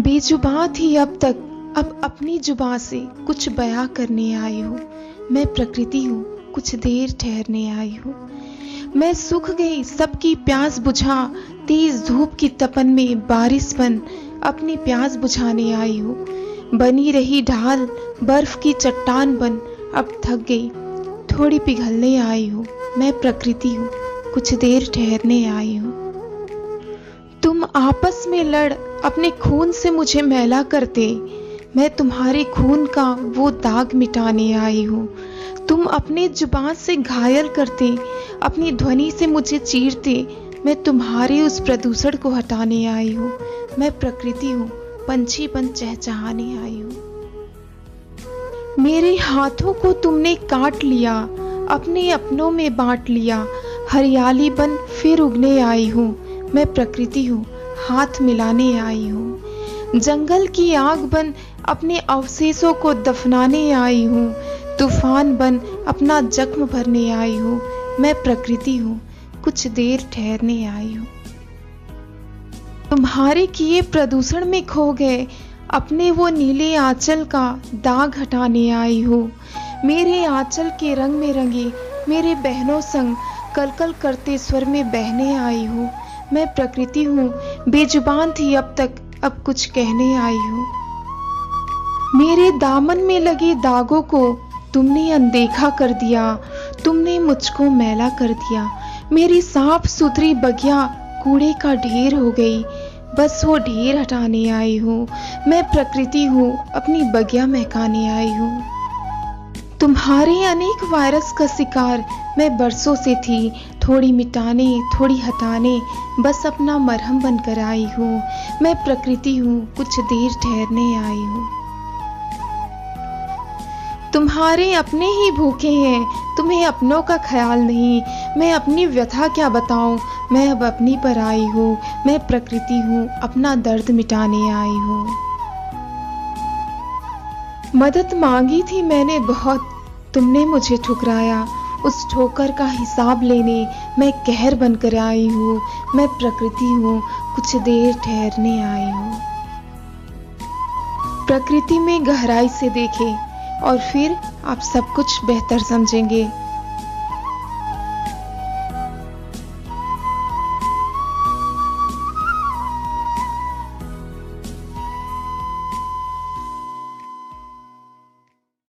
बेजुबान थी अब तक। अब अपनी ज़ुबान से कुछ बयां करने आई हूँ। मैं प्रकृति हूँ, कुछ देर ठहरने आई हूँ। मैं सूख गई, सबकी प्यास बुझा। तेज धूप की तपन में बारिश बन, अपनी प्यास बुझाने आई हूँ। बनी रही ढाल, बर्फ़ की चट्टान बन, अब थक गई। थोड़ी पिघलने आई हूँ। मैं प्रकृति हूँ, कुछ देर ठहरने आई हूँ। तुम आपस में लड़ अपने खून से मुझे मैला करते मैं तुम्हारे खून का वो दाग मिटाने आई हूँ। तुम अपने ज़ुबान से घायल करते अपनी ध्वनि से मुझे चीरते मैं तुम्हारे उस प्रदूषण को हटाने आई हूँ। मैं प्रकृति हूँ पंछी बन चहचहाने आई हूँ। मेरे हाथों को तुमने काट लिया, अपने अपनों में बांट लिया। हरियाली बन फिर उगने आई हूँ। मैं प्रकृति हूँ हाथ मिलाने आई हूँ। जंगल की आग बन अपने अवशेषों को दफनाने आई हूँ। तूफ़ान बन अपना जख्म भरने आई हूँ। मैं प्रकृति हूँ। कुछ देर ठहरने आई हूँ। तुम्हारे किए प्रदूषण में खो गए। अपने वो नीले आंचल का दाग हटाने आई हूँ। मेरे आंचल के रंग में रंगे। मेरे बहनों संग कलकल करते स्वर में बहने आई हूँ। मैं प्रकृति हूँ। बेजुबान थी अब तक, अब कुछ कहने आई हूँ। मेरे दामन में लगे दागों को तुमने अनदेखा कर दिया, तुमने मुझको मैला कर दिया। मेरी साफ़ सुथरी बगिया कूड़े का ढेर हो गई, बस वो ढेर हटाने आई हूँ। मैं प्रकृति हूँ, अपनी बगिया महकाने आई हूँ। तुम्हारे अनेक वायरस का शिकार मैं बरसों से थी। थोड़ी मिटाने, थोड़ी हटाने, बस अपना मरहम बनकर आई हूँ। मैं प्रकृति हूँ, कुछ देर ठहरने आई हूँ। तुम्हारे अपने ही भूखे हैं, तुम्हें अपनों का ख्याल नहीं। मैं अपनी व्यथा क्या बताऊँ? मैं अब अपनी पर आई हूँ। मैं प्रकृति हूँ, अपना दर्द मिटाने आई हूँ। मदद मांगी थी मैंने बहुत। तुमने मुझे ठुकराया। उस ठोकर का हिसाब लेने मैं कहर बनकर आई हूँ। मैं प्रकृति हूँ। कुछ देर ठहरने आई हूँ। प्रकृति में गहराई से देखें और फिर आप सब कुछ बेहतर समझेंगे।